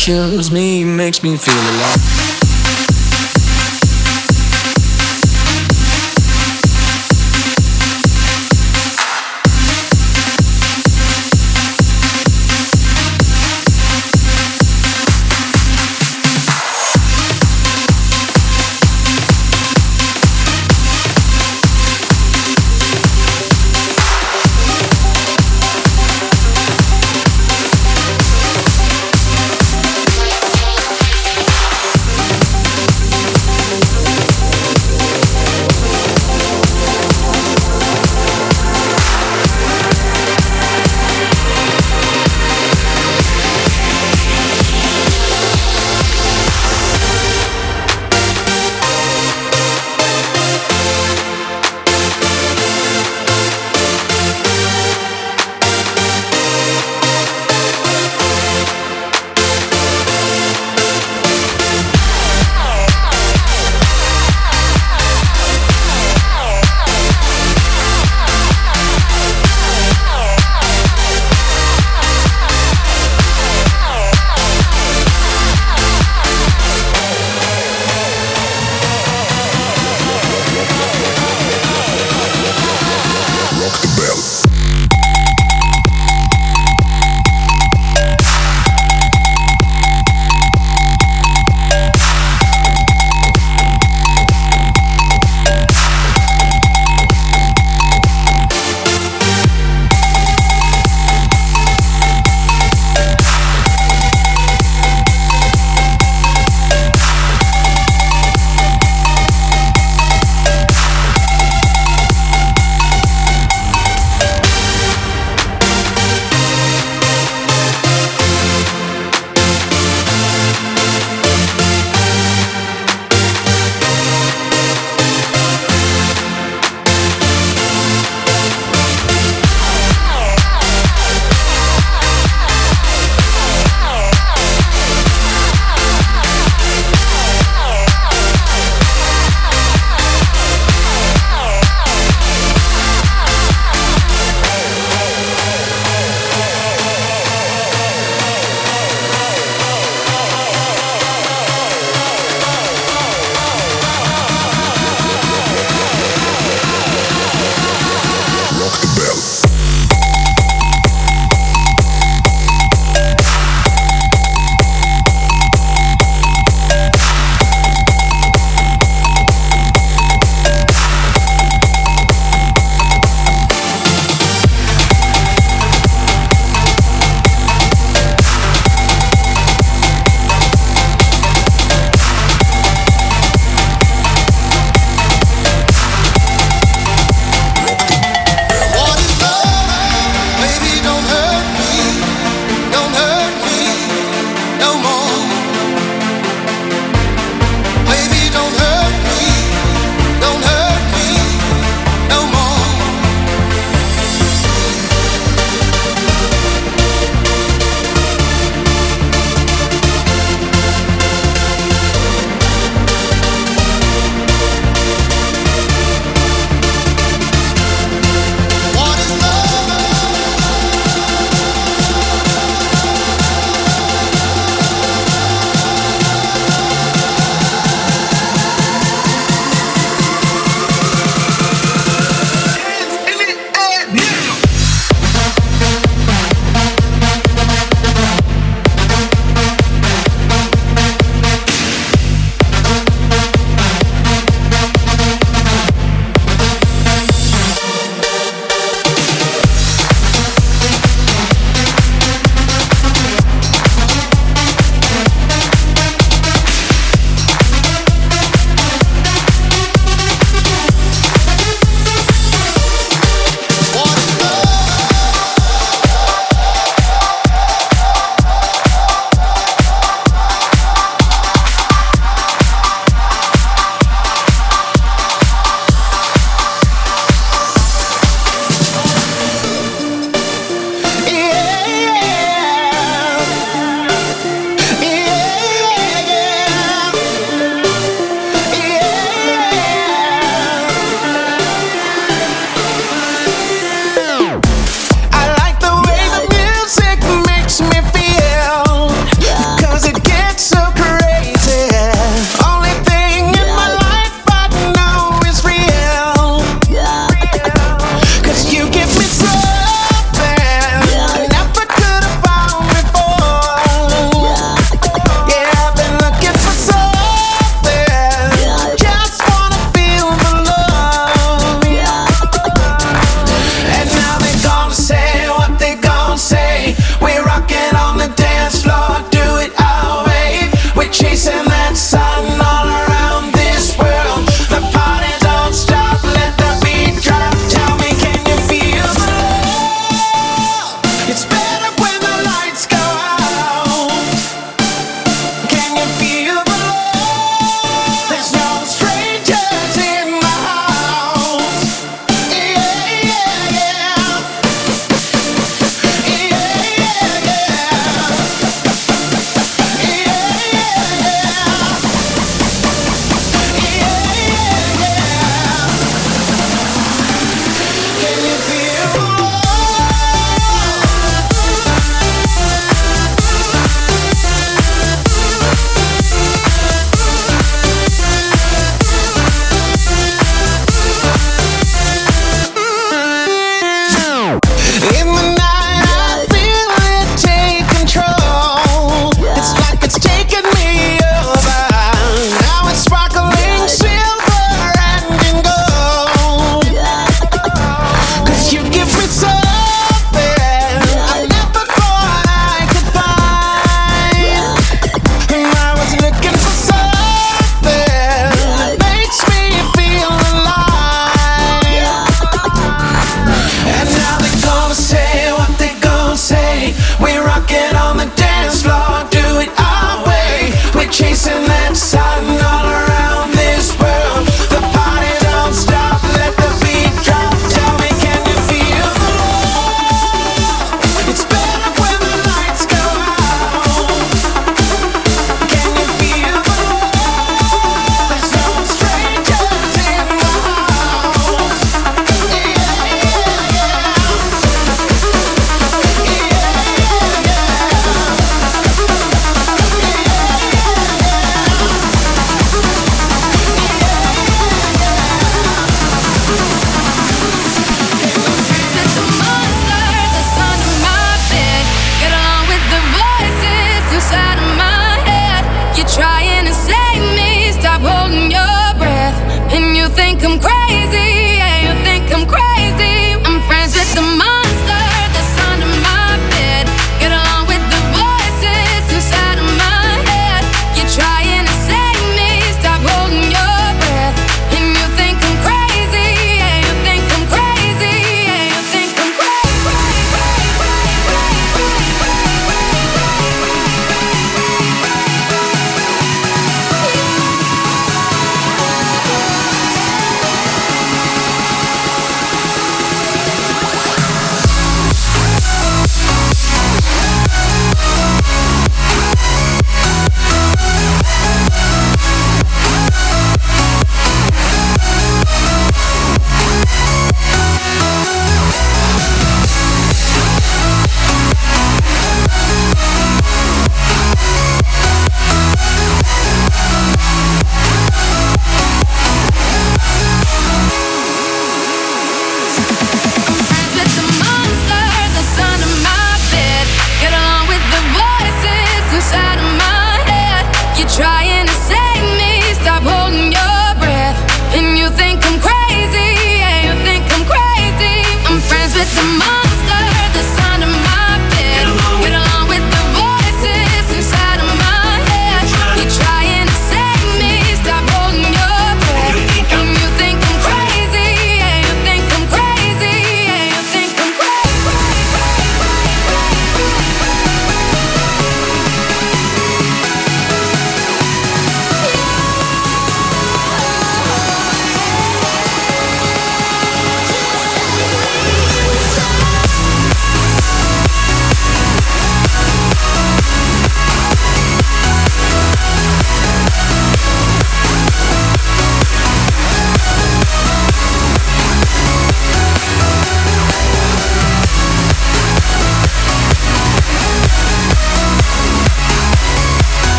kills me, makes me feel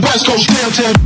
West Coast downtown.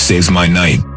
Saves my night.